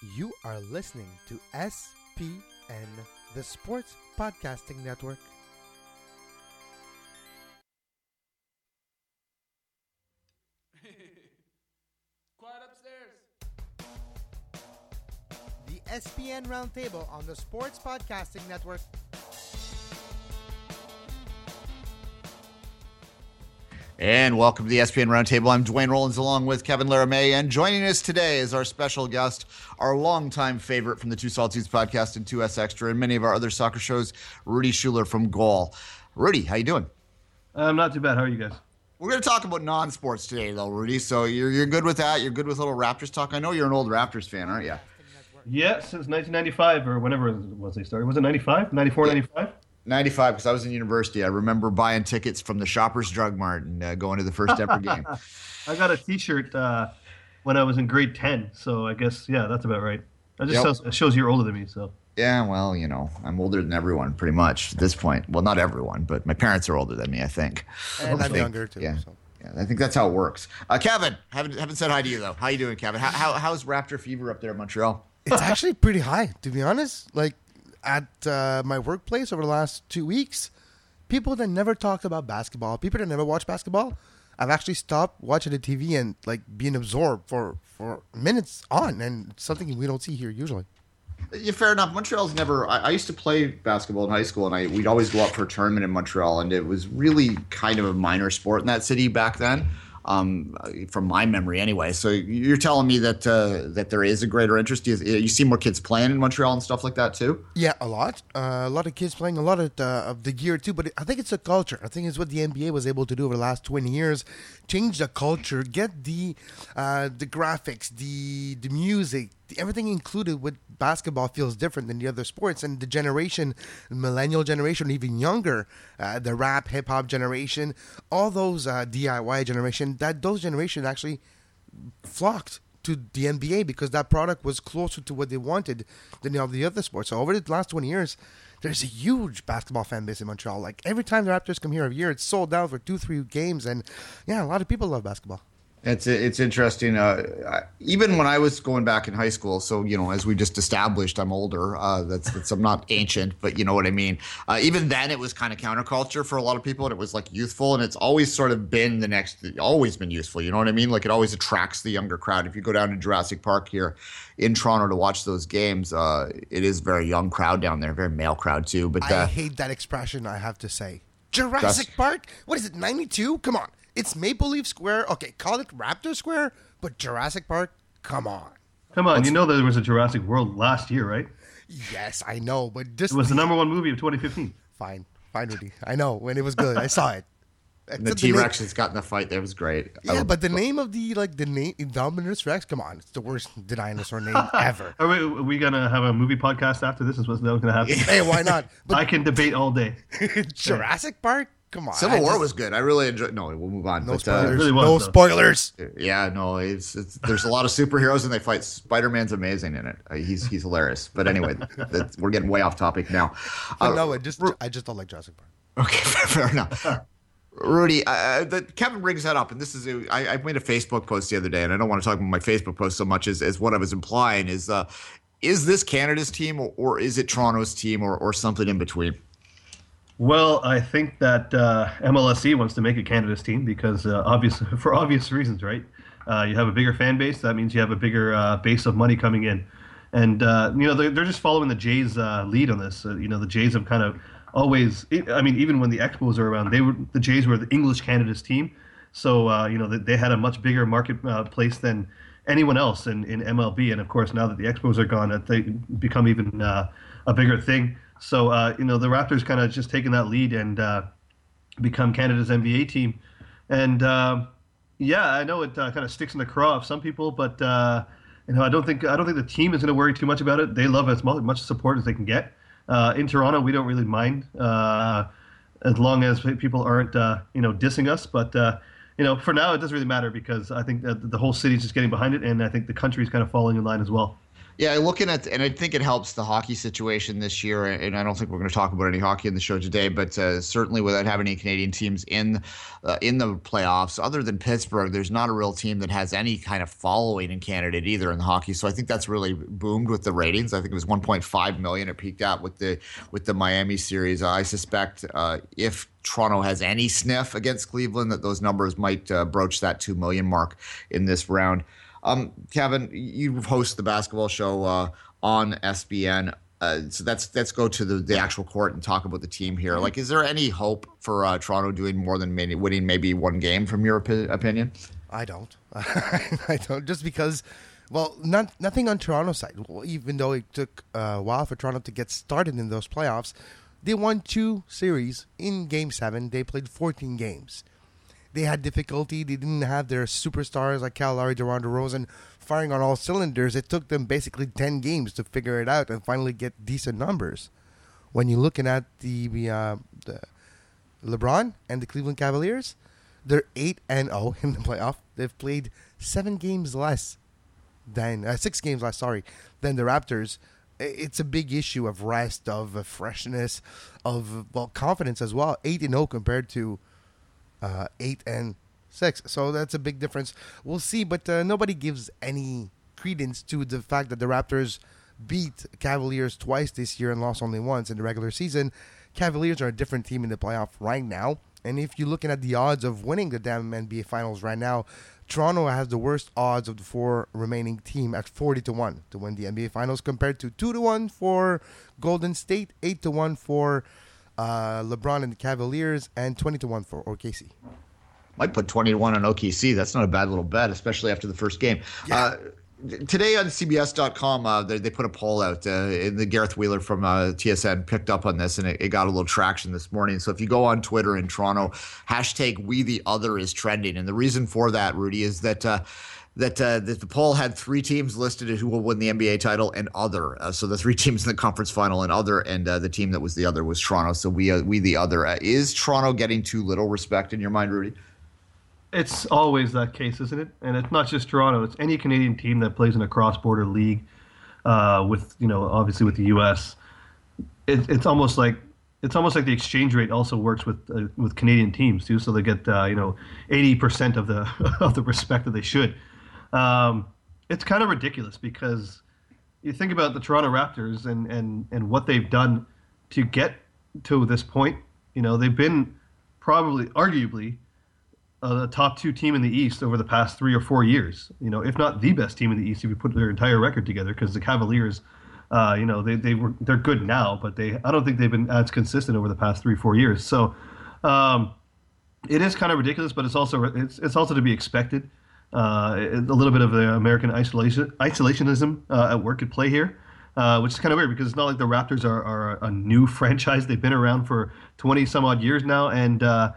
You are listening to SPN, the Sports Podcasting Network. Quiet upstairs. The SPN Roundtable on the Sports Podcasting Network. And welcome to the ESPN Roundtable. I'm Dwayne Rollins along with Kevin Laramie. And joining us today is our special guest, our longtime favorite from the Two Saltines podcast and 2S Extra and many of our other soccer shows, Rudy Schuler from Goal. Rudy, how you doing? I'm not too bad. How are you guys? We're going to talk about non-sports today, though, Rudy. So you're, you're good with that? You're good with little Raptors talk? I know you're an old Raptors fan, aren't you? Yeah, since 1995 or whenever it was they started. Was it 95? 94, 95? 95, because I was in university. I remember buying tickets from the Shoppers Drug Mart and uh, going to the first ever game. I got a T-shirt uh, when I was in grade 10, so I guess yeah, that's about right. That just Yep. shows, it shows you're older than me. So Yeah, well, you know, I'm older than everyone pretty much at this point. Well, not everyone, but my parents are older than me, I think. And I I'm think- younger too. Yeah. So. Yeah, I think that's how it works. Uh, Kevin, haven't haven't said hi to you though. How you doing, Kevin? How, how how's Raptor fever up there in Montreal? It's actually pretty high, to be honest. Like at uh, my workplace over the last two weeks, people that never talked about basketball, people that never watch basketball, I've actually stopped watching the TV and like being absorbed for for minutes on, and something we don't see here usually. Yeah, fair enough. Montreal's never. I, I used to play basketball in high school, and I we'd always go up for a tournament in Montreal, and it was really kind of a minor sport in that city back then. Um, from my memory, anyway. So you're telling me that uh, that there is a greater interest. You, you see more kids playing in Montreal and stuff like that too. Yeah, a lot. Uh, a lot of kids playing a lot of, uh, of the gear too. But I think it's a culture. I think it's what the NBA was able to do over the last twenty years, change the culture, get the uh, the graphics, the the music, the, everything included with basketball feels different than the other sports. And the generation, millennial generation, even younger, uh, the rap, hip hop generation, all those uh, DIY generation, that those generations actually flocked to the NBA because that product was closer to what they wanted than all the other sports. So over the last 20 years, there's a huge basketball fan base in Montreal. Like every time the Raptors come here every year, it's sold out for two, three games, and yeah, a lot of people love basketball. It's it's interesting. Uh, even when I was going back in high school, so you know, as we just established, I'm older. Uh, that's, that's I'm not ancient, but you know what I mean. Uh, even then, it was kind of counterculture for a lot of people, and it was like youthful, and it's always sort of been the next, always been useful. You know what I mean? Like it always attracts the younger crowd. If you go down to Jurassic Park here in Toronto to watch those games, uh, it is a very young crowd down there, very male crowd too. But I uh, hate that expression, I have to say. Jurassic Park? What is it, 92? Come on. It's Maple Leaf Square. Okay, call it Raptor Square, but Jurassic Park? Come on. come on, you know there was a Jurassic World last year, right? Yes, I know, but just It was the number one movie of 2015. fine. Fine, Rudy. I know when it was good. I saw it. the T Rex has got in the fight. That was great. Yeah, but the name of the like the name Indominus Rex, come on, it's the worst dinosaur name ever. Are we, are we gonna have a movie podcast after this? Is what's that gonna happen? hey, why not? I can debate all day. Jurassic Park, come on. Civil I War just- was good. I really enjoyed. No, we'll move on. no But, uh, spoilers. really was, no though. spoilers. Yeah, no, it's, it's there's a lot of superheroes and they fight. Spider Man's amazing in it. Uh, he's he's hilarious. But anyway, that's, we're getting way off topic now. Uh, no, I just I just don't like Jurassic Park. Okay, fair enough. Rudy, uh, the, Kevin brings that up, and this is a, I, I made a Facebook post the other day, and I don't want to talk about my Facebook post so much as, as what I was implying is uh, is this Canada's team or, or is it Toronto's team or, or something in between? Well, I think that uh, MLSE wants to make a Canada's team because uh, obvious for obvious reasons, right? Uh, you have a bigger fan base. That means you have a bigger uh, base of money coming in, and uh, you know they're, they're just following the Jays' uh, lead on this. Uh, you know the Jays have kind of always. I mean, even when the Expos are around, they were the Jays were the English Canada's team. So you know they, they had a much bigger marketplace than anyone else in, in MLB. And of course, now that the Expos are gone, they become even a bigger thing. So uh, you know the Raptors kind of just taking that lead and uh, become Canada's NBA team. And uh, yeah, I know it uh, kind of sticks in the craw of some people, but uh, you know I don't think I don't think the team is going to worry too much about it. They love as much, support as they can get. Uh, in Toronto, we don't really mind as long as people aren't you know dissing us, but. You know, for now, it doesn't really matter because I think the whole city's just getting behind it, and I think the country's kind of falling in line as well. Yeah, looking at, and I think it helps the hockey situation this year. And I don't think we're going to talk about any hockey in the show today, but uh, certainly without having any Canadian teams in uh, in the playoffs, other than Pittsburgh, there's not a real team that has any kind of following in Canada either in the hockey. So I think that's really boomed with the ratings. I think it was 1.5 million it peaked out with the with the Miami series. I suspect uh, if Toronto has any sniff against Cleveland, that those numbers might uh, broach that two million mark in this round. Um, Kevin, you host the basketball show uh, on SPN. Uh, so let's let's go to the, the actual court and talk about the team here. Like, is there any hope for uh, Toronto doing more than maybe winning maybe one game, from your opi- opinion? I don't. I don't. Just because, well, not nothing on Toronto's side. Well, even though it took a while for Toronto to get started in those playoffs, they won two series in Game Seven. They played 14 games they had difficulty. They didn't have their superstars like Lowry, DeRon DeRozan firing on all cylinders. It took them basically 10 games to figure it out and finally get decent numbers. When you're looking at the, uh, the LeBron and the Cleveland Cavaliers, they're 8 and 0 in the playoff. They've played 7 games less than uh, 6 games less, sorry, than the Raptors. It's a big issue of rest, of freshness, of well confidence as well. 8 and 0 compared to uh, eight and six. So that's a big difference. We'll see, but uh, nobody gives any credence to the fact that the Raptors beat Cavaliers twice this year and lost only once in the regular season. Cavaliers are a different team in the playoff right now. And if you're looking at the odds of winning the damn NBA Finals right now, Toronto has the worst odds of the four remaining team at 40 to 1 to win the NBA Finals compared to 2 to 1 for Golden State, 8 to 1 for uh, LeBron and the Cavaliers, and 20 to 1 for OKC. Might put 20 to 1 on OKC. That's not a bad little bet, especially after the first game. Yeah. Uh, today on CBS.com, uh, they, they, put a poll out. Uh, the Gareth Wheeler from uh, TSN picked up on this, and it, it, got a little traction this morning. So if you go on Twitter in Toronto, hashtag We the Other is trending, and the reason for that, Rudy, is that uh, that, uh, that the poll had three teams listed who will win the NBA title and other. Uh, so the three teams in the conference final and other, and uh, the team that was the other was Toronto. So we uh, we the other. Uh, is Toronto getting too little respect in your mind, Rudy? It's always that case, isn't it? And it's not just Toronto. It's any Canadian team that plays in a cross-border league uh, with you know obviously with the U.S. It, it's almost like it's almost like the exchange rate also works with uh, with Canadian teams too, so they get uh, you know eighty percent of the of the respect that they should. Um, it's kind of ridiculous because you think about the Toronto Raptors and, and, and what they've done to get to this point. You know, they've been probably, arguably, uh, the top two team in the East over the past three or four years. You know, if not the best team in the East, if you put their entire record together, because the Cavaliers, uh, you know, they they were they're good now, but they I don't think they've been as consistent over the past three four years. So. Um, it is kind of ridiculous, but it's also it's, it's also to be expected uh, a little bit of the American isolation isolationism uh, at work at play here, uh, which is kind of weird because it's not like the Raptors are, are a new franchise. They've been around for 20 some odd years now, and uh,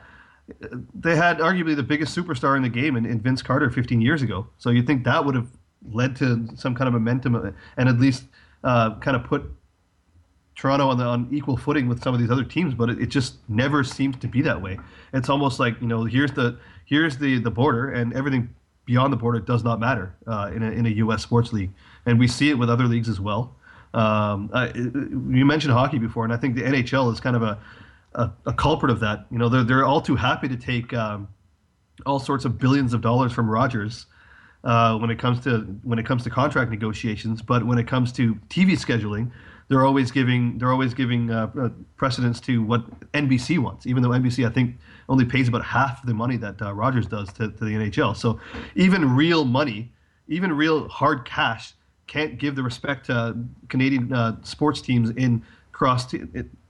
they had arguably the biggest superstar in the game in, in, Vince Carter 15 years ago. So you'd think that would have led to some kind of momentum and at least uh, kind of put Toronto on the on equal footing with some of these other teams, but it, it, just never seems to be that way. It's almost like you know here's the here's the the border and everything beyond the border does not matter uh, in, a, in a U.S. sports league, and we see it with other leagues as well. Um, uh, you mentioned hockey before, and I think the NHL is kind of a, a, a culprit of that. You know, they're they're all too happy to take um, all sorts of billions of dollars from Rogers uh, when it comes to when it comes to contract negotiations, but when it comes to TV scheduling, they're always giving they're always giving uh, uh precedence to what NBC wants, even though NBC I think only pays about half the money that uh, Rogers does to, to the NHL. So even real money, even real hard cash, can't give the respect to Canadian uh, sports teams in cross t-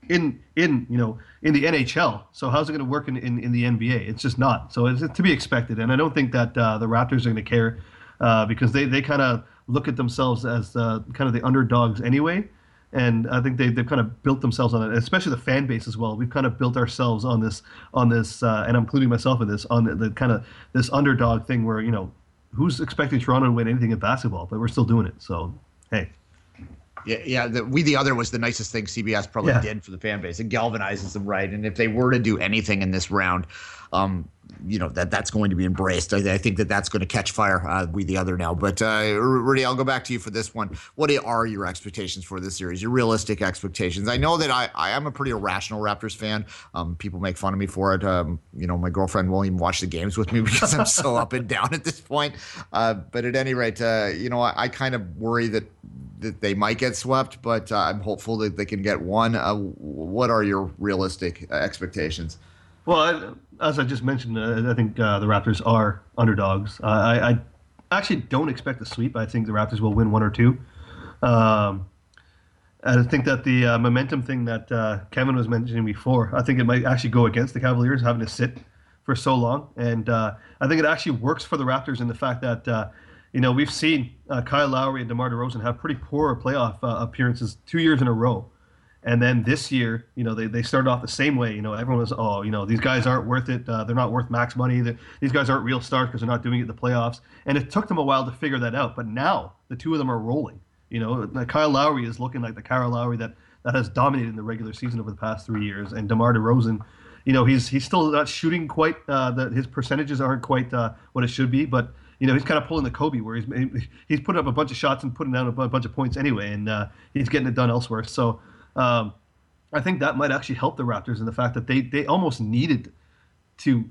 in in you know in the NHL. So how's it going to work in, in, in, the NBA? It's just not. So it's to be expected, and I don't think that uh, the Raptors are going to care uh, because they they kind of look at themselves as uh, kind of the underdogs anyway and I think they they've kind of built themselves on it, especially the fan base as well. We've kind of built ourselves on this on this, uh, and I'm including myself in this on the, the, kind of this underdog thing where you know who's expecting Toronto to win anything in basketball, but we're still doing it. So hey. Yeah, yeah. The, we the other was the nicest thing CBS probably Yeah. did for the fan base. It galvanizes them right. And if they were to do anything in this round, um, you know that that's going to be embraced. I, I think that that's going to catch fire. Uh, we the other now, but uh, Rudy, I'll go back to you for this one. What are your expectations for this series? Your realistic expectations? I know that I, I am a pretty irrational Raptors fan. Um, people make fun of me for it. Um, you know, my girlfriend won't even watch the games with me because I'm so up and down at this point. Uh, but at any rate, uh, you know, I, I kind of worry that that they might get swept, but uh, I'm hopeful that they can get one. Uh, what are your realistic expectations? Well, I, as I just mentioned, uh, I think uh, the Raptors are underdogs. I, I actually don't expect a sweep. I think the Raptors will win one or two. Um, I think that the uh, momentum thing that uh, Kevin was mentioning before, I think it might actually go against the Cavaliers having to sit for so long, and I think it actually works for the Raptors in the fact that you know we've seen uh, Kyle Lowry and DeMar DeRozan have pretty poor playoff uh, appearances two years in a row. And then this year, you know, they, they started off the same way. You know, everyone was, oh, you know, these guys aren't worth it. Uh, they're not worth max money. they these guys aren't real stars because they're not doing it in the playoffs. And it took them a while to figure that out. But now the two of them are rolling. You know, Kyle Lowry is looking like the Kyle Lowry that, that has dominated in the regular season over the past three years. And DeMar DeRozan, you know, he's he's still not shooting quite. Uh, the, his percentages aren't quite uh, what it should be, but you know, he's kind of pulling the Kobe, where he's he's putting up a bunch of shots and putting down a bunch of points anyway, and uh, he's getting it done elsewhere. So um, I think that might actually help the Raptors in the fact that they they almost needed to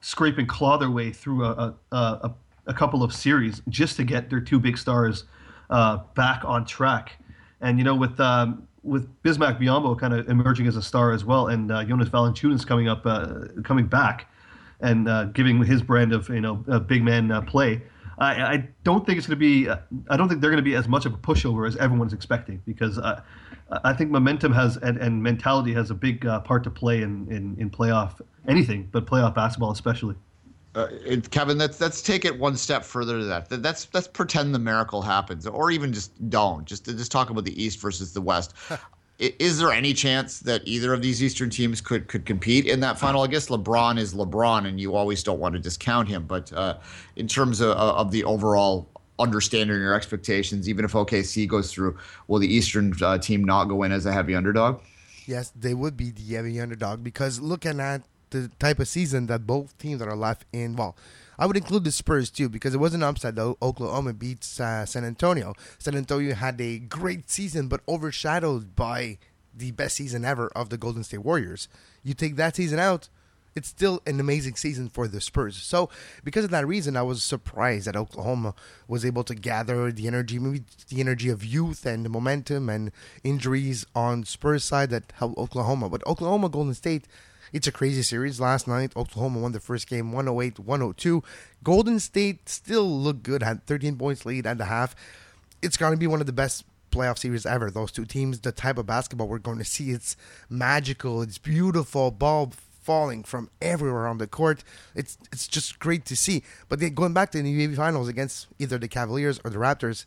scrape and claw their way through a a, a, a couple of series just to get their two big stars uh, back on track. And you know, with um, with Bismack Biyombo kind of emerging as a star as well, and uh, Jonas Valanciunas coming up, uh, coming back, and uh, giving his brand of you know a big man uh, play. I, I don't think it's going to be. I don't think they're going to be as much of a pushover as everyone's expecting because uh, I think momentum has and, and mentality has a big uh, part to play in, in in playoff anything, but playoff basketball especially. Uh, it, Kevin, let's let's take it one step further to that. That- That's let's pretend the miracle happens, or even just don't. Just just talk about the East versus the West. Is there any chance that either of these Eastern teams could could compete in that final? I guess LeBron is LeBron, and you always don't want to discount him. But uh, in terms of, of the overall understanding your expectations, even if OKC goes through, will the Eastern uh, team not go in as a heavy underdog? Yes, they would be the heavy underdog because looking at the type of season that both teams are left in, well, I would include the Spurs too because it was an upset though. Oklahoma beats uh, San Antonio. San Antonio had a great season, but overshadowed by the best season ever of the Golden State Warriors. You take that season out, it's still an amazing season for the Spurs. So, because of that reason, I was surprised that Oklahoma was able to gather the energy, maybe the energy of youth and momentum and injuries on Spurs side that helped Oklahoma. But Oklahoma Golden State, it's a crazy series. Last night, Oklahoma won the first game 108 102. Golden State still looked good, had 13 points lead at the half. It's going to be one of the best playoff series ever. Those two teams, the type of basketball we're going to see, it's magical, it's beautiful, ball falling from everywhere on the court. It's it's just great to see. But then going back to the NBA Finals against either the Cavaliers or the Raptors,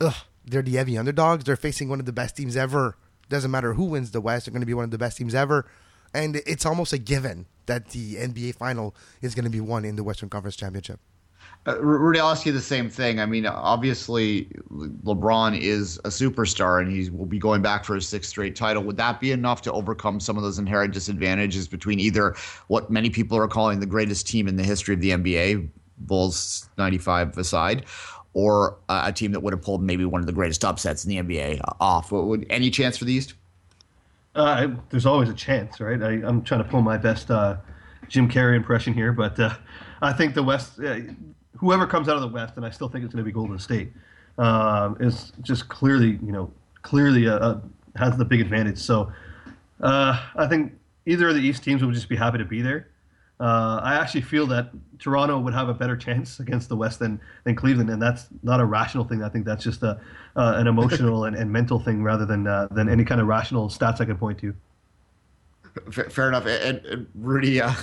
ugh, they're the heavy underdogs. They're facing one of the best teams ever. Doesn't matter who wins the West, they're going to be one of the best teams ever. And it's almost a given that the NBA final is going to be won in the Western Conference Championship. Uh, Rudy, I'll ask you the same thing. I mean, obviously, LeBron is a superstar, and he will be going back for his sixth straight title. Would that be enough to overcome some of those inherent disadvantages between either what many people are calling the greatest team in the history of the NBA, Bulls '95 aside, or a team that would have pulled maybe one of the greatest upsets in the NBA off? Would any chance for the East? Uh, I, there's always a chance, right? I, I'm trying to pull my best uh, Jim Carrey impression here, but uh, I think the West, uh, whoever comes out of the West, and I still think it's going to be Golden State, um, is just clearly, you know, clearly a, a, has the big advantage. So uh, I think either of the East teams would just be happy to be there. Uh, I actually feel that Toronto would have a better chance against the West than, than Cleveland, and that's not a rational thing. I think that's just a uh, an emotional and, and mental thing rather than uh, than any kind of rational stats I can point to. Fair, enough. And, and Rudy, uh,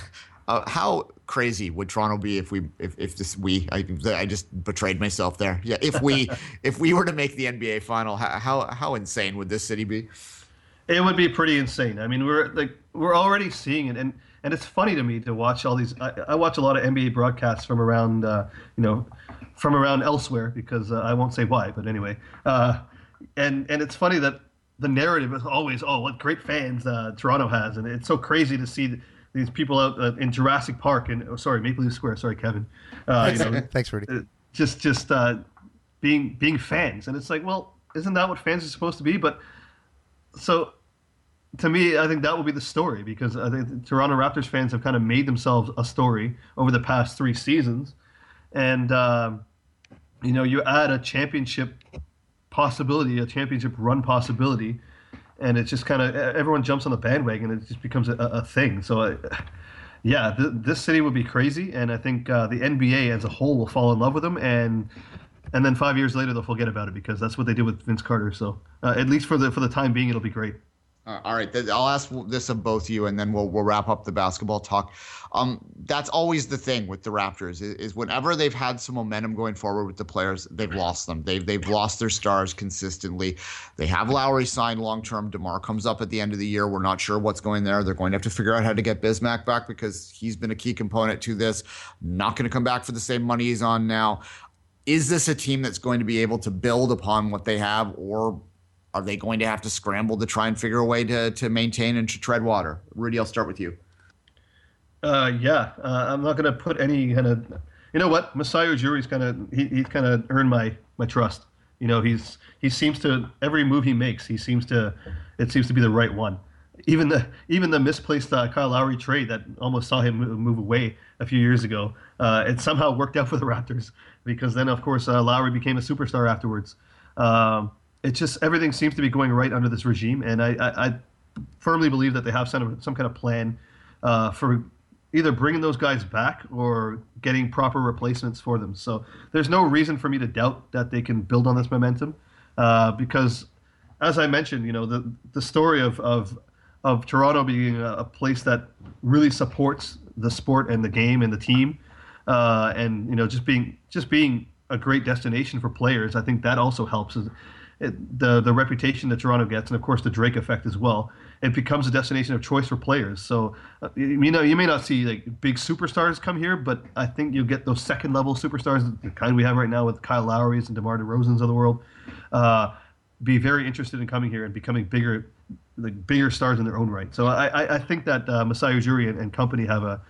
uh, how crazy would Toronto be if we if, if this we I, I just betrayed myself there. Yeah, if we if we were to make the NBA final, how how, how insane would this city be? It would be pretty insane. I mean, we're like we're already seeing it, and and it's funny to me to watch all these. I, I watch a lot of NBA broadcasts from around, uh, you know, from around elsewhere because uh, I won't say why, but anyway, uh, and and it's funny that the narrative is always, oh, what great fans uh, Toronto has, and it's so crazy to see these people out uh, in Jurassic Park and oh, sorry, Maple Leaf Square. Sorry, Kevin. Uh, you know, Thanks, Rudy. just just uh, being being fans, and it's like, well, isn't that what fans are supposed to be? But so to me, I think that will be the story because I think Toronto Raptors fans have kind of made themselves a story over the past three seasons, and um, you know, you add a championship possibility, a championship run possibility, and it's just kind of everyone jumps on the bandwagon. and It just becomes a, a thing. So. I, yeah, th- this city would be crazy, and I think uh, the NBA as a whole will fall in love with them, and and then five years later they'll forget about it because that's what they did with Vince Carter. So uh, at least for the for the time being, it'll be great. Uh, all right, I'll ask this of both of you, and then we'll we'll wrap up the basketball talk. Um, that's always the thing with the Raptors is, is whenever they've had some momentum going forward with the players, they've lost them. They've they've lost their stars consistently. They have Lowry signed long term. Demar comes up at the end of the year. We're not sure what's going there. They're going to have to figure out how to get Bismack back because he's been a key component to this. Not going to come back for the same money he's on now. Is this a team that's going to be able to build upon what they have, or are they going to have to scramble to try and figure a way to, to maintain and to tread water? Rudy, I'll start with you. Uh, yeah, uh, I'm not going to put any kind of. You know what, Masai Ujiri's kind of he, he's kind of earned my my trust. You know, he's he seems to every move he makes, he seems to it seems to be the right one. Even the even the misplaced uh, Kyle Lowry trade that almost saw him move, move away a few years ago, uh, it somehow worked out for the Raptors because then of course uh, Lowry became a superstar afterwards. Um, it just everything seems to be going right under this regime, and I, I, I firmly believe that they have some some kind of plan uh, for either bringing those guys back or getting proper replacements for them. So there's no reason for me to doubt that they can build on this momentum, uh, because as I mentioned, you know the the story of of of Toronto being a, a place that really supports the sport and the game and the team, uh, and you know just being just being a great destination for players. I think that also helps it, the the reputation that Toronto gets, and of course the Drake effect as well. It becomes a destination of choice for players. So uh, you know you may not see like big superstars come here, but I think you'll get those second level superstars, the kind we have right now with Kyle Lowry's and DeMar DeRozan's of the world, uh, be very interested in coming here and becoming bigger, like bigger stars in their own right. So I I, I think that uh, Masai Ujiri and, and company have a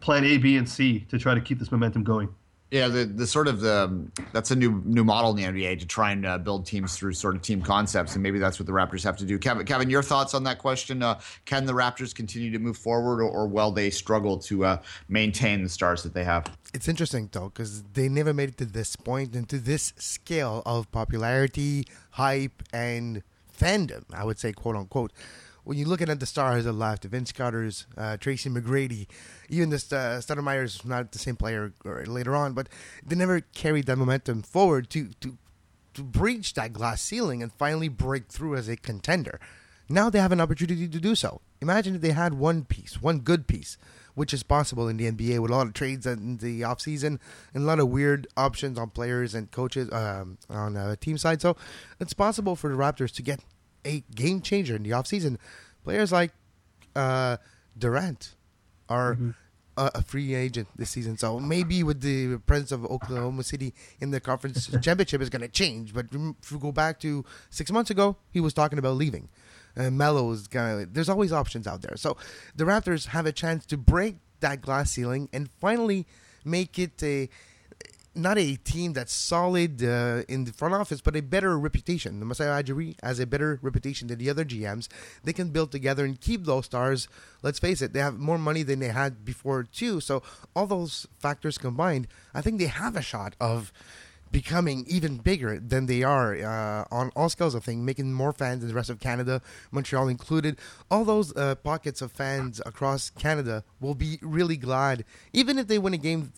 plan A, B, and C to try to keep this momentum going. Yeah, the the sort of the that's a new new model in the NBA to try and uh, build teams through sort of team concepts, and maybe that's what the Raptors have to do. Kevin, Kevin, your thoughts on that question? Uh, can the Raptors continue to move forward, or, or will they struggle to uh, maintain the stars that they have? It's interesting though because they never made it to this point and to this scale of popularity, hype, and fandom. I would say, quote unquote. When you're looking at the stars left, the Vince Carter's, uh, Tracy McGrady, even the uh, Stoudemire's not the same player later on, but they never carried that momentum forward to to to breach that glass ceiling and finally break through as a contender. Now they have an opportunity to do so. Imagine if they had one piece, one good piece, which is possible in the NBA with a lot of trades in the offseason and a lot of weird options on players and coaches um, on a team side. So it's possible for the Raptors to get a game changer in the offseason. Players like uh, Durant are Mm-hmm. a, a free agent this season. So maybe with the presence of Oklahoma City in the conference championship is going to change. But if we go back to six months ago, he was talking about leaving. Uh, Melo's kind of. There's always options out there. So the Raptors have a chance to break that glass ceiling and finally make it a not a team that's solid uh, in the front office, but a better reputation. The Masai Ujiri has a better reputation than the other GMs. They can build together and keep those stars. Let's face it, they have more money than they had before too. So all those factors combined, I think they have a shot of becoming even bigger than they are uh, on all scales of things, making more fans in the rest of Canada, Montreal included. All those uh, pockets of fans across Canada will be really glad, even if they win a game.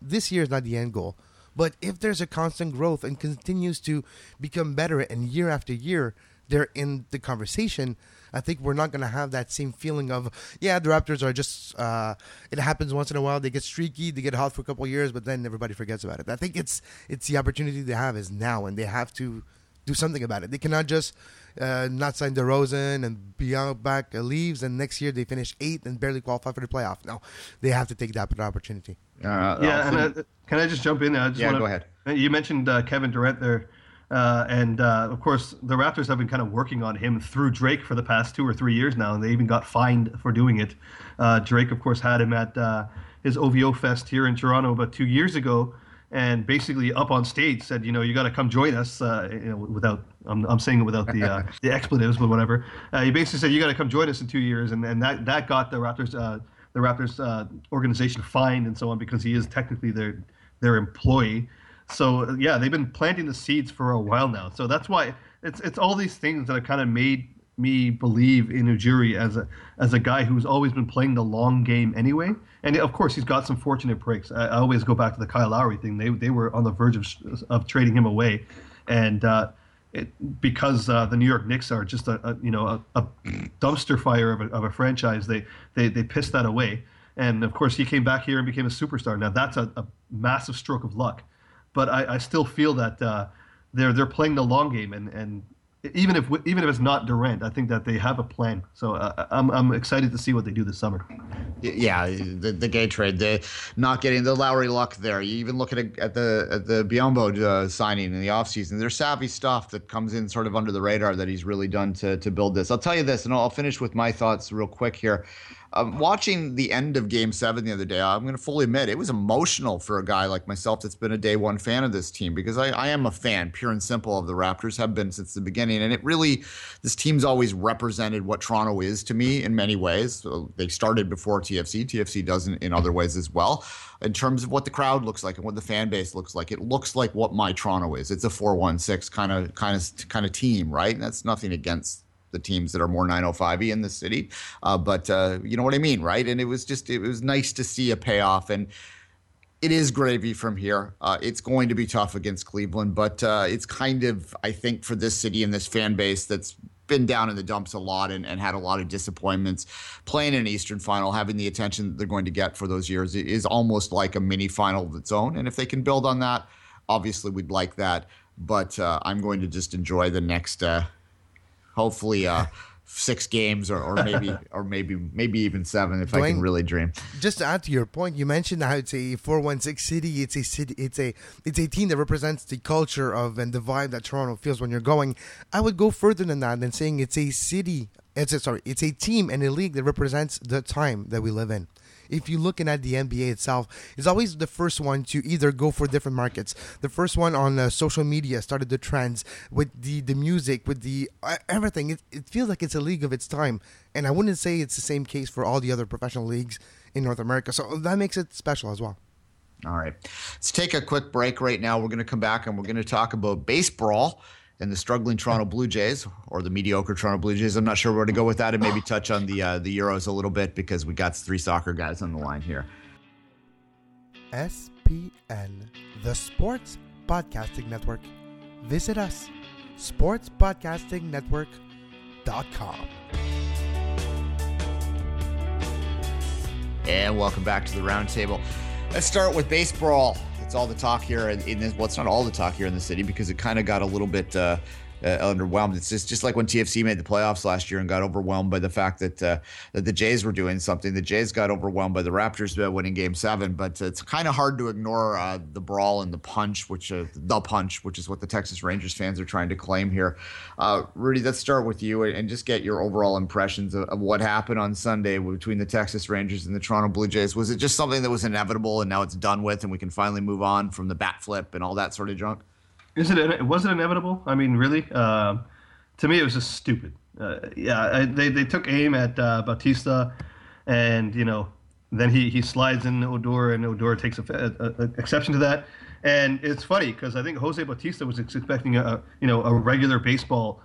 This year is not the end goal, but if there's a constant growth and continues to become better, and year after year they're in the conversation. I think we're not going to have that same feeling of, yeah, the Raptors are just, uh, it happens once in a while. They get streaky, they get hot for a couple years, but then everybody forgets about it. I think it's it's the opportunity they have is now, and they have to do something about it. They cannot just uh, not sign DeRozan and Bianca back uh, leaves, and next year they finish eighth and barely qualify for the playoff. No, they have to take that opportunity. Uh, Yeah, and think- uh, can I just jump in? I just Yeah, wanna, go ahead. You mentioned uh, Kevin Durant there. Uh, and uh, of course, the Raptors have been kind of working on him through Drake for the past two or three years now, and they even got fined for doing it. Uh, Drake, of course, had him at uh, his OVO Fest here in Toronto about two years ago, and basically up on stage said, you know, you got to come join us. Uh, you know, without I'm, I'm saying it without the uh, the expletives, but whatever. he basically said, you got to come join us in two years, and, and that that got the Raptors the Raptors organization fined and so on because he is technically their their employee. So yeah, they've been planting the seeds for a while now. So that's why it's it's all these things that have kind of made me believe in Ujiri as a as a guy who's always been playing the long game anyway. And of course, he's got some fortunate breaks. I, I always go back to the Kyle Lowry thing. They they were on the verge of of trading him away, and. Uh, it, because uh, the New York Knicks are just a, a you know a, a, dumpster fire of a, of a franchise, they, they they pissed that away. And of course, he came back here and became a superstar. Now that's a, a massive stroke of luck but I, I still feel that uh, they're they're playing the long game, and, and even if even if it's not Durant, I think that they have a plan. So uh, I'm I'm excited to see what they do this summer. Yeah, the the gay trade, the not getting the Lowry luck there. You even look at, a, at the at the Biyombo uh, signing in the offseason. There's savvy stuff that comes in sort of under the radar that he's really done to to build this. I'll tell you this, and I'll finish with my thoughts real quick here. Um, watching the end of Game Seven the other day, I'm going to fully admit it was emotional for a guy like myself that's been a day one fan of this team because I, I, am a fan, pure and simple, of the Raptors. Have been since the beginning, and it really this team's always represented what Toronto is to me in many ways. So they started before TFC. TFC doesn't in other ways as well. In terms of what the crowd looks like and what the fan base looks like, it looks like what my Toronto is. It's a four one six kind of kind of kind of team, right? And that's nothing against the teams that are more 905y in the city. Uh, but uh, you know what I mean, right? And it was just it was nice to see a payoff and. It is gravy from here. Uh, it's going to be tough against Cleveland, but uh, it's kind of, I think, for this city and this fan base that's been down in the dumps a lot and, and, had a lot of disappointments. Playing an Eastern final, having the attention they're going to get for those years is almost like a mini final of its own. And if they can build on that, obviously we'd like that. But uh, I'm going to just enjoy the next uh, hopefully uh, six games or, or maybe or maybe maybe even seven if Dwayne, I can really dream. Just to add to your point, you mentioned how it's a four one six city. It's a city. It's a it's a team that represents the culture of and the vibe that Toronto feels when you're going. I would go further than that and saying it's a city. It's a, sorry, it's a team and a league that represents the time that we live in if you're looking at the NBA itself, is always the first one to either go for different markets. The first one on uh, social media started the trends with the, the music, with the uh, everything. It, it feels like it's a league of its time. And I wouldn't say it's the same case for all the other professional leagues in North America. So that makes it special as well. All right. Let's take a quick break right now. We're going to come back and we're going to talk about baseball and the struggling Toronto Blue Jays or the mediocre Toronto Blue Jays. I'm not sure where to go with that, and maybe touch on the uh, the Euros a little bit because we got three soccer guys on the line here. SPN, the Sports Podcasting Network. Visit us, sportspodcastingnetwork.com. And welcome back to the roundtable. Let's start with baseball it's all the talk here in, in this. Well, it's not all the talk here in the city because it kind of got a little bit uh, uh, underwhelmed. It's just just like when TFC made the playoffs last year and got overwhelmed by the fact that uh, that the Jays were doing something. The Jays got overwhelmed by the Raptors winning Game Seven, but it's kind of hard to ignore uh, the brawl and the punch, which uh, the punch, which is what the Texas Rangers fans are trying to claim here. Uh, Rudy, let's start with you and just get your overall impressions of, of, what happened on Sunday between the Texas Rangers and the Toronto Blue Jays. Was it just something that was inevitable and now it's done with, and we can finally move on from the bat flip and all that sort of junk? Is it? Was it inevitable? I mean, really? Uh, to me, it was just stupid. Uh, yeah, I, they they took aim at uh, Bautista, and you know, then he he slides in Odor, and Odor takes a, a, a exception to that. And it's funny because I think Jose Bautista was expecting a you know a regular baseball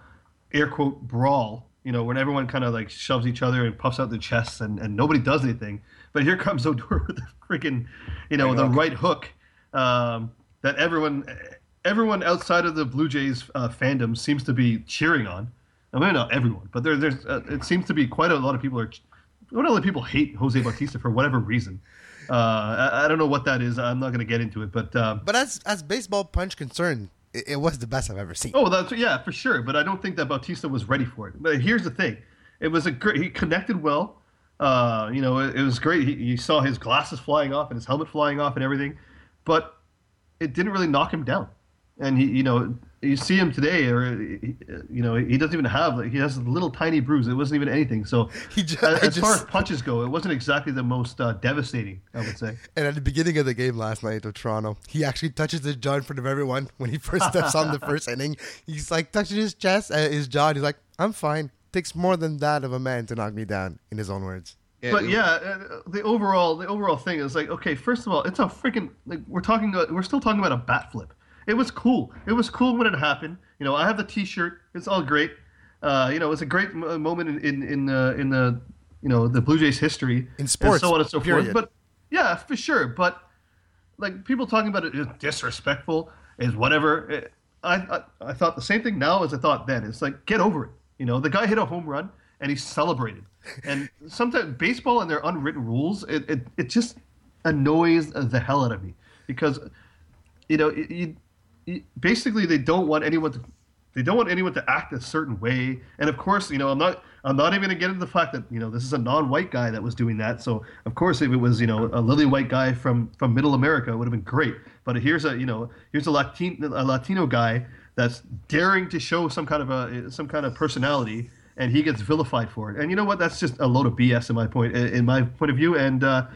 air quote brawl. You know, when everyone kind of like shoves each other and puffs out their chests, and, and nobody does anything. But here comes Odor with the freaking, you know, right the hook. right hook um, that everyone everyone outside of the Blue Jays uh, fandom seems to be cheering on. I mean, not everyone, but there, there's uh, it seems to be quite a lot of people are. What other people hate Jose Bautista for whatever reason. Uh, I, I, don't know what that is. I'm not going to get into it, but uh, but as as baseball punch concerned, it, it, was the best I've ever seen. Oh, that's yeah, for sure. But I don't think that Bautista was ready for it. But here's the thing: it was a great. He connected well. Uh, you know, it, it was great. He, you saw his glasses flying off and his helmet flying off and everything, but it didn't really knock him down and he, you know, you see him today, or you know, he doesn't even have like he has a little tiny bruise. It wasn't even anything. So He ju- as, I as far as punches go, it wasn't exactly the most uh, devastating. I would say. And at the beginning of the game last night of Toronto, he actually touches his jaw in front of everyone when he first steps on the first inning. He's like touching his chest, uh, his jaw, and he's like, "I'm fine." Takes more than that of a man to knock me down, in his own words. But yeah, uh, the overall the overall thing is like okay. First of all, it's a freaking like we're talking. About, we're still talking about a bat flip. It was cool. It was cool when it happened. You know, I have the T-shirt. It's all great. Uh, you know, it's a great m- moment in in in, uh, in the you know the Blue Jays history In sports, and so on and so period. forth. But yeah, for sure. But like people talking about it is disrespectful is whatever. It, I, I I thought the same thing now as I thought then. It's like get over it. You know, the guy hit a home run and he celebrated. And sometimes baseball and their unwritten rules, it, it, it just annoys the hell out of me because you know it, you, basically they don't want anyone to they don't want anyone to act a certain way. And of course you know i'm not i'm not even going to get into the fact that you know this is a non-white guy that was doing that. So of course if it was you know a lily white guy from from middle america it would have been great. But here's a you know here's a latino a latino guy that's daring to show some kind of a some kind of personality and he gets vilified for it. And you know what? That's just a load of bs in my point in my point of view. And uh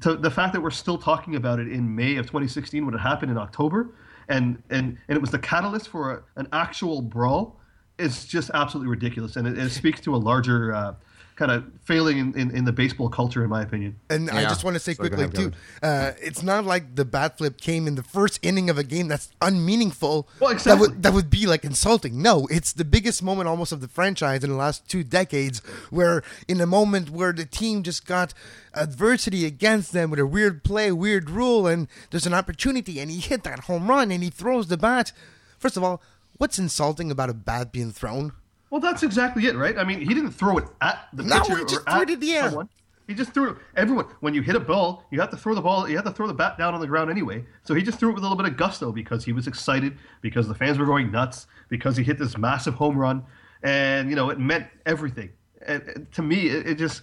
to the fact that we're still talking about it in May of 2016 when it happened in October, and and and it was the catalyst for a, an actual brawl, is just absolutely ridiculous, and it, it speaks to a larger uh, kind of failing in, in, in the baseball culture, in my opinion. And I just want to say So quickly ahead, too, uh, it's not like the bat flip came in the first inning of a game that's unmeaningful. Well, That would that would be like insulting. No, it's the biggest moment almost of the franchise in the last two decades, where in a moment where the team just got adversity against them with a weird play, weird rule, and there's an opportunity, and he hit that home run, and he throws the bat. First of all, what's insulting about a bat being thrown? Well, that's exactly it, right? I mean, he didn't throw it at the No, pitcher he just or threw at it in the air. someone. He just threw it. Everyone, when you hit a ball, you have to throw the ball. You have to throw the bat down on the ground anyway. So he just threw it with a little bit of gusto because he was excited, because the fans were going nuts, because he hit this massive home run, and you know it meant everything. And, and to me, it, it just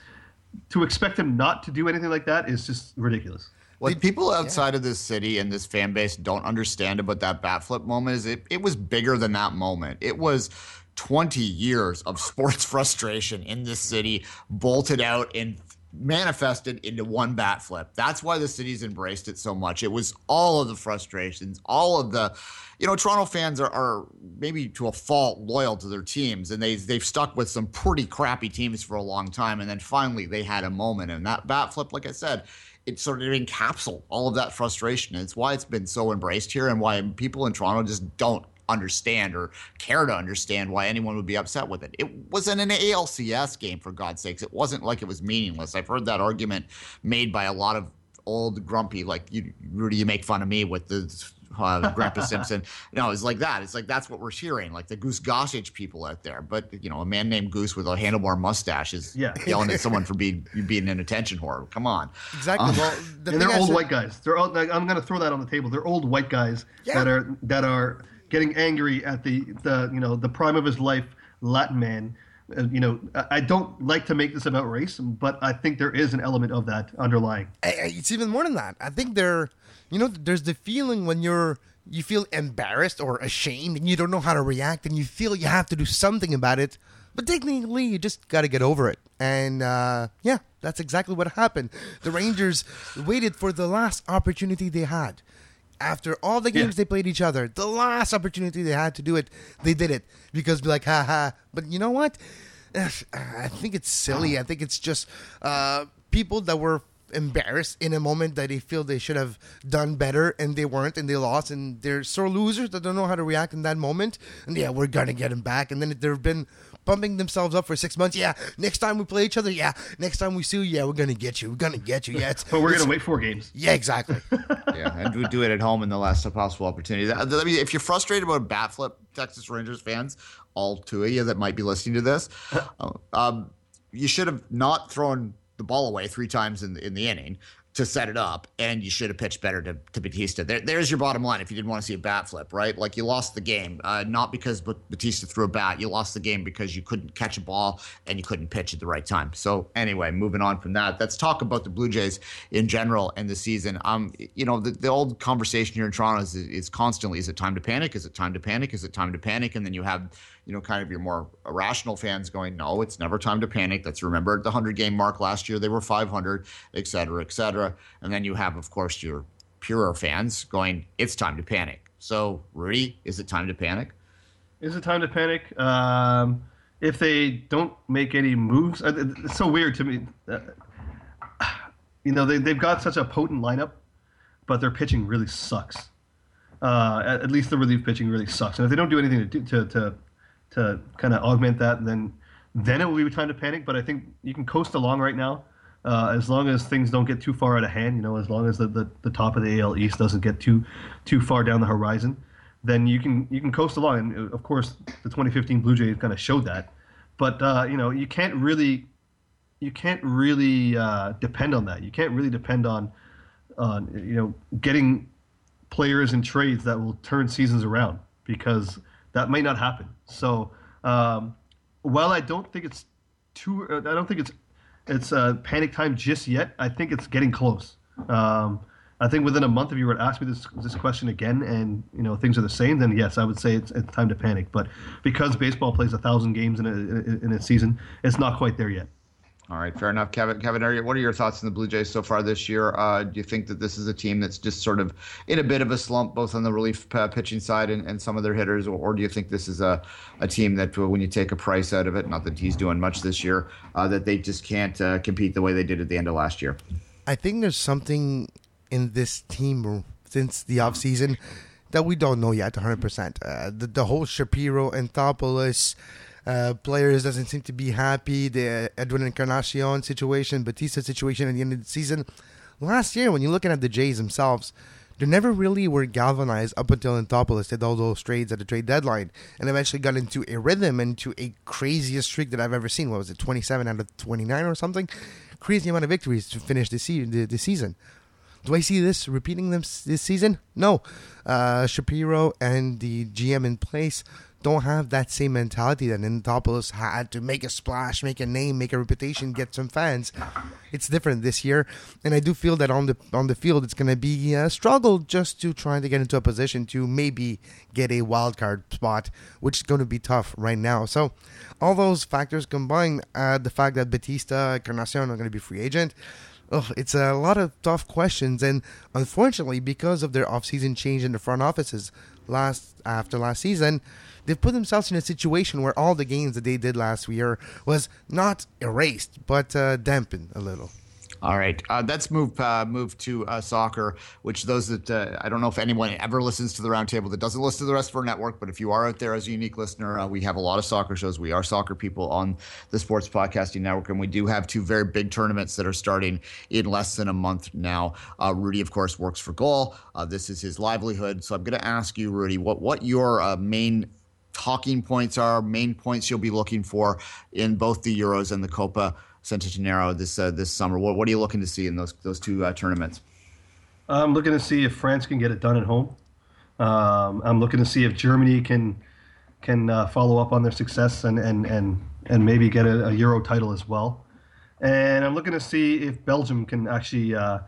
to expect him not to do anything like that is just ridiculous. What people outside of this city and this fan base don't understand about that bat flip moment is it, it was bigger than that moment. It was 20 years of sports frustration in this city bolted out and manifested into one bat flip. That's why the city's embraced it so much. It was all of the frustrations, all of the, you know, Toronto fans are, are maybe to a fault loyal to their teams, and they they've stuck with some pretty crappy teams for a long time, and then finally they had a moment, and that bat flip, like I said, it sort of encapsulated all of that frustration. It's why it's been so embraced here, and why people in Toronto just don't understand or care to understand why anyone would be upset with it. It wasn't an ALCS game, for God's sakes. It wasn't like it was meaningless. I've heard that argument made by a lot of old grumpy, like you, Rudy, you make fun of me with the uh, Grandpa Simpson. No, it's like that. It's like that's what we're hearing, like the Goose Gossage people out there. But you know, a man named Goose with a handlebar mustache is Yeah. yelling at someone for being being an attention whore. Come on. Exactly. Um, well, the and they're I old said- white guys. They're all, like, I'm going to throw that on the table. They're old white guys Yeah. that are that are getting angry at the the you know the prime of his life Latin man. Uh, you know, I don't like to make this about race, but I think there is an element of that underlying. It's even more than that. I think there, you know, there's the feeling when you're you feel embarrassed or ashamed and you don't know how to react and you feel you have to do something about it. But technically, you just got to get over it. And uh, yeah, that's exactly what happened. The Rangers waited for the last opportunity they had. After all the games Yeah. they played each other, the last opportunity they had to do it, they did it because be like, ha ha. But you know what? I think it's silly. I think it's just uh, people that were embarrassed in a moment that they feel they should have done better and they weren't and they lost and they're sore losers that don't know how to react in that moment. And yeah, we're gonna get them back. And then there have been pumping themselves up for six months. Yeah, next time we play each other. Yeah, next time we sue. Yeah, we're gonna get you. We're gonna get you. Yeah, it's, But we're it's- going to wait four games. Yeah, exactly. yeah, and we do it at home in the last possible opportunity. I mean, if you're frustrated about bat flip, Texas Rangers fans, all two of you that might be listening to this, um, you should have not thrown the ball away three times in the, in the inning. To set it up, and you should have pitched better to, to Bautista. There, there's your bottom line if you didn't want to see a bat flip, right? Like you lost the game, uh, not because Bautista threw a bat. You lost the game because you couldn't catch a ball and you couldn't pitch at the right time. So anyway, moving on from that, let's talk about the Blue Jays in general and the season. Um, you know, the, the old conversation here in Toronto is, is constantly: is it time to panic? Is it time to panic? Is it time to panic? And then you have you know, kind of your more rational fans going, no, it's never time to panic. Let's remember the 100 game mark last year, they were 500, et cetera, et cetera. And then you have, of course, your purer fans going, it's time to panic. So, Rudy, is it time to panic? Is it time to panic? Um, if they don't make any moves, it's so weird to me. You know, they, they've got such a potent lineup, but their pitching really sucks. Uh, at, at, least the relief pitching really sucks. And if they don't do anything to, do, to, to to kind of augment that, and then then it will be time to panic. But I think you can coast along right now. Uh, as long as things don't get too far out of hand, you know, as long as the, the, the top of the AL East doesn't get too too far down the horizon, then you can you can coast along. And uh, of course, the 2015 Blue Jays kind of showed that. But uh, you know, you can't really you can't really uh, depend on that. You can't really depend on on you know getting players and trades that will turn seasons around because that might not happen. So um, while I don't think it's too, I don't think it's it's uh, panic time just yet. I think it's getting close. Um, I think within a month, if you were to ask me this this question again, and you know things are the same, then yes, I would say it's, it's time to panic. But because baseball plays a thousand games in a in a season, it's not quite there yet. All right, fair enough, Kevin. Kevin, are you, what are your thoughts on the Blue Jays so far this year? Uh, do you think that this is a team that's just sort of in a bit of a slump, both on the relief uh, pitching side and, and, some of their hitters, or, or, do you think this is a, a team that, uh, when you take a price out of it, not that he's doing much this year, uh, that they just can't uh, compete the way they did at the end of last year? I think there's something in this team since the offseason that we don't know yet 100%. Uh, the, the whole Shapiro Anthopoulos uh, players doesn't seem to be happy. The Edwin Encarnacion situation, Bautista situation at the end of the season. Last year, when you're looking at the Jays themselves, they never really were galvanized up until Anthopoulos did all those trades at the trade deadline and eventually got into a rhythm, and into a craziest streak that I've ever seen. What was it, 27 out of 29 or something? Crazy amount of victories to finish the, se- the, the season. Do I see this repeating them this season? No. Uh, Shapiro and the GM in place don't have that same mentality that Anthopoulos had to make a splash, make a name, make a reputation, get some fans. It's different this year, and I do feel that on the on the field it's going to be a struggle just to try to get into a position to maybe get a wild card spot, which is going to be tough right now. So, all those factors combined, uh, the fact that Bautista, Encarnacion are going to be free agent. Oh, it's a lot of tough questions, and unfortunately, because of their offseason change in the front offices last after last season, they've put themselves in a situation where all the gains that they did last year was not erased, but uh, dampened a little. All right, uh, let's move uh, move to uh, soccer. Which those that uh, I don't know if anyone ever listens to the roundtable that doesn't listen to the rest of our network, but if you are out there as a unique listener, uh, we have a lot of soccer shows. We are soccer people on the Sports Podcasting Network, and we do have two very big tournaments that are starting in less than a month now. Uh, Rudy, of course, works for Goal. this is his livelihood, so I'm going to ask you, Rudy, what what your main talking points are, main points you'll be looking for in both the Euros and the Copa Centenario this uh, this summer? What, what are you looking to see in those those two uh, tournaments? I'm looking to see if France can get it done at home. Um, I'm looking to see if Germany can can uh, follow up on their success and and and and maybe get a, a, Euro title as well. And I'm looking to see if Belgium can actually uh,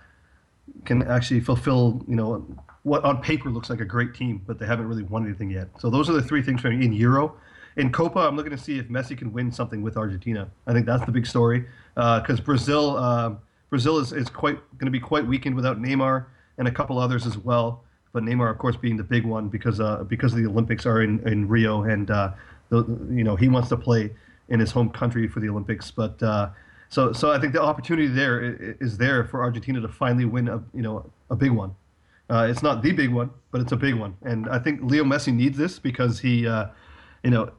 can actually fulfill you know what on paper looks like a great team, but they haven't really won anything yet. So those are the three things for me in Euro. In Copa, I'm looking to see if Messi can win something with Argentina. I think that's the big story because uh, Brazil, uh, Brazil is, is quite going to be quite weakened without Neymar and a couple others as well. But Neymar, of course, being the big one because uh, because the Olympics are in, in Rio, and uh, the, you know he wants to play in his home country for the Olympics. But uh, so so I think the opportunity there is there for Argentina to finally win a you know a big one. Uh, it's not the big one, but it's a big one, and I think Leo Messi needs this because he, uh, you know,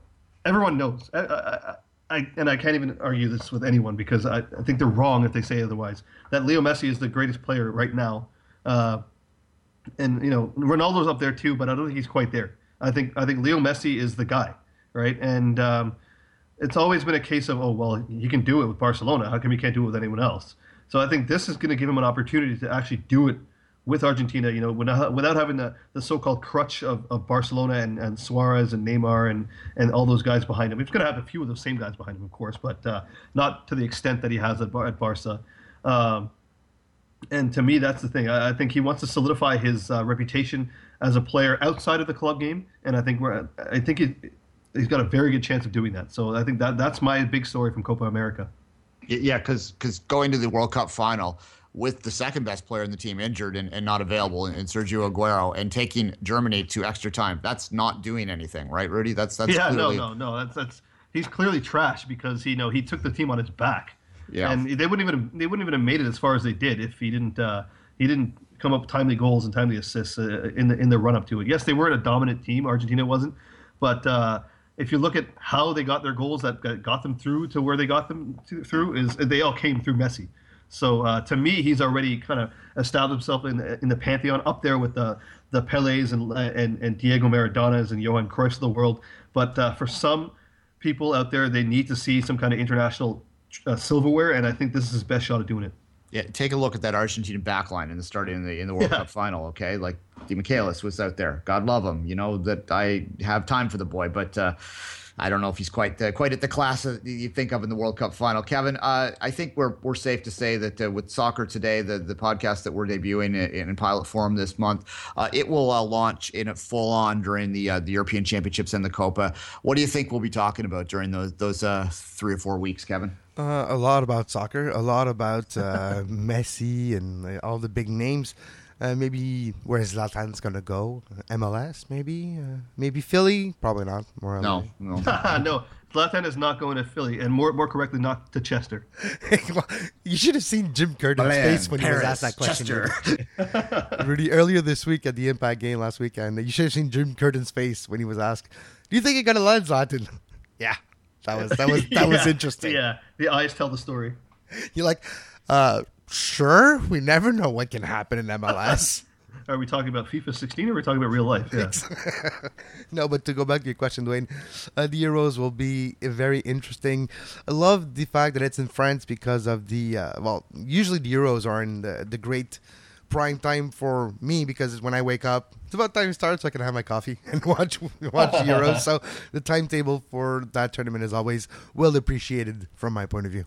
everyone knows. I, I, I, and I can't even argue this with anyone because I, I, think they're wrong if they say otherwise. That Leo Messi is the greatest player right now, uh, and you know Ronaldo's up there too, but I don't think he's quite there. I think I think Leo Messi is the guy, right? And um, it's always been a case of oh well, he can do it with Barcelona. How come he can't do it with anyone else? So I think this is going to give him an opportunity to actually do it with Argentina, you know, without, without having the, the so-called crutch of, of Barcelona and, and Suarez and Neymar and, and all those guys behind him. He's going to have a few of those same guys behind him, of course, but uh, not to the extent that he has at, Bar- at Barca. Um, and to me, that's the thing. I, I think he wants to solidify his uh, reputation as a player outside of the club game, and I think we're, I think he, he's got a very good chance of doing that. So I think that that's my big story from Copa America. Yeah, because because going to the World Cup final with the second best player in the team injured and, and not available in, in Sergio Aguero and taking Germany to extra time, that's not doing anything, right, Rudy? That's that's yeah, clearly, no, no, no. That's that's he's clearly trash because he you know he took the team on his back. Yeah. and they wouldn't even they wouldn't even have made it as far as they did if he didn't uh, he didn't come up with timely goals and timely assists uh, in the in the run up to it. Yes, they weren't a dominant team. Argentina wasn't, but uh, if you look at how they got their goals that got them through to where they got them to, through, is they all came through Messi. So uh, to me, he's already kind of established himself in the, in the pantheon, up there with the the Pelés and and, and Diego Maradonas and Johan Cruyffs of the world. But uh, for some people out there, they need to see some kind of international uh, silverware, and I think this is his best shot at doing it. Yeah, take a look at that Argentina backline in the starting in the in the World Yeah. Cup final. Okay, like Demichelis was out there. God love him. You know that I have time for the boy, but uh, I don't know if he's quite uh, quite at the class that you think of in the World Cup final. Kevin, uh, I think we're we're safe to say that uh, with soccer today, the the podcast that we're debuting in, in pilot form this month, uh, it will uh, launch in full on during the uh, the European Championships and the Copa. What do you think we'll be talking about during those those uh, three or four weeks, Kevin? Uh, a lot about soccer, a lot about uh, Messi and uh, all the big names. Uh, maybe where Zlatan's gonna go? MLS, maybe, uh, maybe Philly. Probably not. More No, LA. no. no, Zlatan is not going to Philly, and more more correctly, not to Chester. you should have seen Jim Curtin's Milan, face when he was asked that question. Chester. Rudy. Rudy, earlier this week at the Impact game last weekend, you should have seen Jim Curtin's face when he was asked, "Do you think you're gonna land Zlatan?" yeah, that was that was that was interesting. Yeah, the eyes tell the story. You're like, uh, sure, we never know what can happen in MLS. Are we talking about FIFA 16 or are we talking about real life? Yeah. no, but to go back to your question, Dwayne, uh, the Euros will be very interesting. I love the fact that it's in France because of the uh, well, usually the Euros are in the, the great prime time for me because when I wake up, it's about time to start so I can have my coffee and watch watch Euros. So the timetable for that tournament is always well appreciated from my point of view.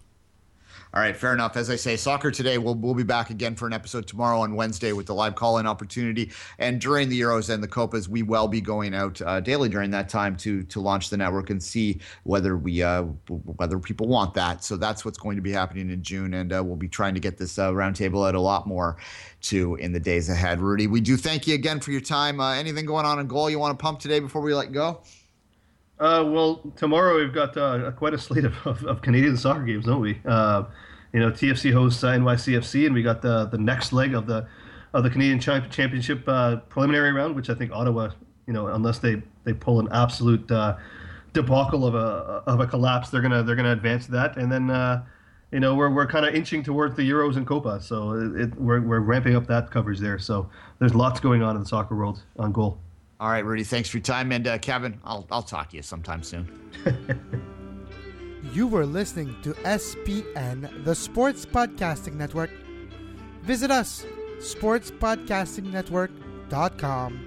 All right, fair enough. As I say, soccer today. We'll we'll be back again for an episode tomorrow on Wednesday with the live call-in opportunity. And during the Euros and the Copas, we will be going out uh, daily during that time to to launch the network and see whether we uh, whether people want that. So that's what's going to be happening in June, and uh, we'll be trying to get this uh, roundtable out a lot more too in the days ahead. Rudy, we do thank you again for your time. Uh, anything going on in goal you want to pump today before we let go? Uh, well, tomorrow we've got uh, quite a slate of, of, of Canadian soccer games, don't we? Uh, you know, TFC hosts NYCFC, and we got the the next leg of the of the Canadian Champ- Championship uh, preliminary round, which I think Ottawa, you know, unless they, they pull an absolute uh, debacle of a of a collapse, they're gonna they're gonna advance that, and then. Uh, you know, we're, we're kind of inching towards the Euros and Copa, so it, it, we're, we're ramping up that coverage there. So there's lots going on in the soccer world on goal. All right, Rudy, thanks for your time, and uh, Kevin, I'll I'll talk to you sometime soon. You were listening to SPN, the Sports Podcasting Network. Visit us, sportspodcastingnetwork.com.